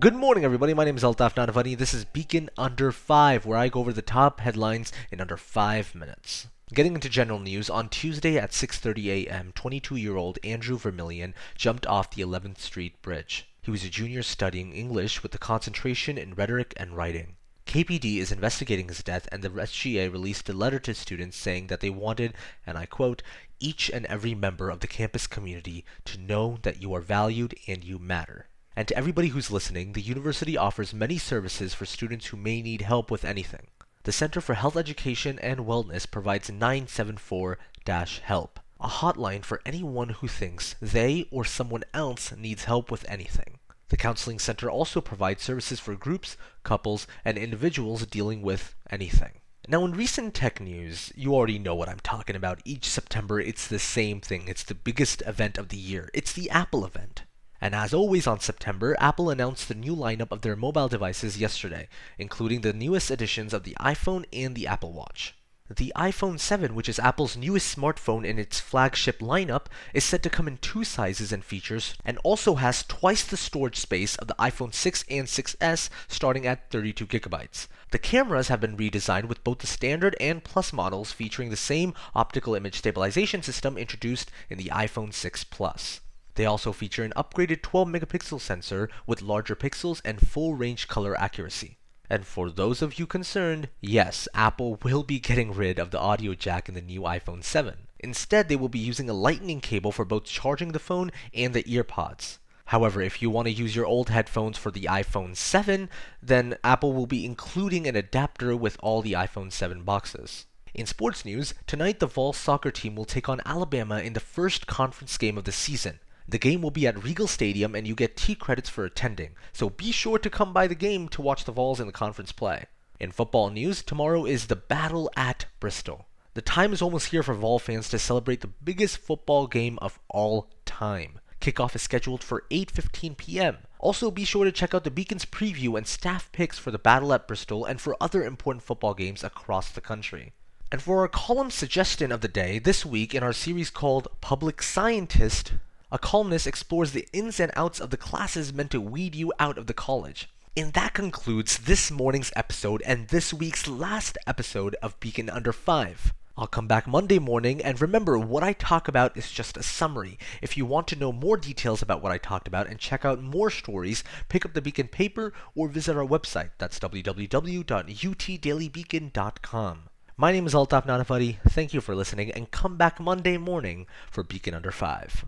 Good morning, everybody. My name is Altaf Nanavati. This is Beacon Under 5, where I go over the top headlines in under 5 minutes. Getting into general news, on Tuesday at 6:30 a.m., 22-year-old Andrew Vermillion jumped off the 11th Street Bridge. He was a junior studying English with a concentration in rhetoric and writing. KPD is investigating his death, and the SGA released a letter to students saying that they wanted, and I quote, each and every member of the campus community to know that you are valued and you matter. And to everybody who's listening, the university offers many services for students who may need help with anything. The Center for Health Education and Wellness provides 974 HELP, a hotline for anyone who thinks they or someone else needs help with anything. The Counseling Center also provides services for groups, couples, and individuals dealing with anything. Now, in recent tech news, you already know what I'm talking about. Each September, it's the same thing. It's the biggest event of the year. It's the Apple event. And as always on September, Apple announced the new lineup of their mobile devices yesterday, including the newest editions of the iPhone and the Apple Watch. The iPhone 7, which is Apple's newest smartphone in its flagship lineup, is said to come in two sizes and features, and also has twice the storage space of the iPhone 6 and 6S, starting at 32 gigabytes. The cameras have been redesigned with both the standard and Plus models featuring the same optical image stabilization system introduced in the iPhone 6 Plus. They also feature an upgraded 12 megapixel sensor with larger pixels and full range color accuracy. And for those of you concerned, yes, Apple will be getting rid of the audio jack in the new iPhone 7. Instead, they will be using a lightning cable for both charging the phone and the earpods. However, if you want to use your old headphones for the iPhone 7, then Apple will be including an adapter with all the iPhone 7 boxes. In sports news, tonight the Vols soccer team will take on Alabama in the first conference game of the season. The game will be at Regal Stadium and you get T credits for attending, so be sure to come by the game to watch the Vols in the conference play. In football news, tomorrow is the battle at Bristol. The time is almost here for Vol fans to celebrate the biggest football game of all time. Kickoff is scheduled for 8:15 p.m. Also, be sure to check out the Beacon's preview and staff picks for the battle at Bristol and for other important football games across the country. And for our column suggestion of the day, this week in our series called Public Scientist, a columnist explores the ins and outs of the classes meant to weed you out of the college. And that concludes this morning's episode and this week's last episode of Beacon Under 5. I'll come back Monday morning, and remember, what I talk about is just a summary. If you want to know more details about what I talked about and check out more stories, pick up the Beacon paper or visit our website. That's www.utdailybeacon.com. My name is Altaf Nanavati. Thank you for listening, and come back Monday morning for Beacon Under 5.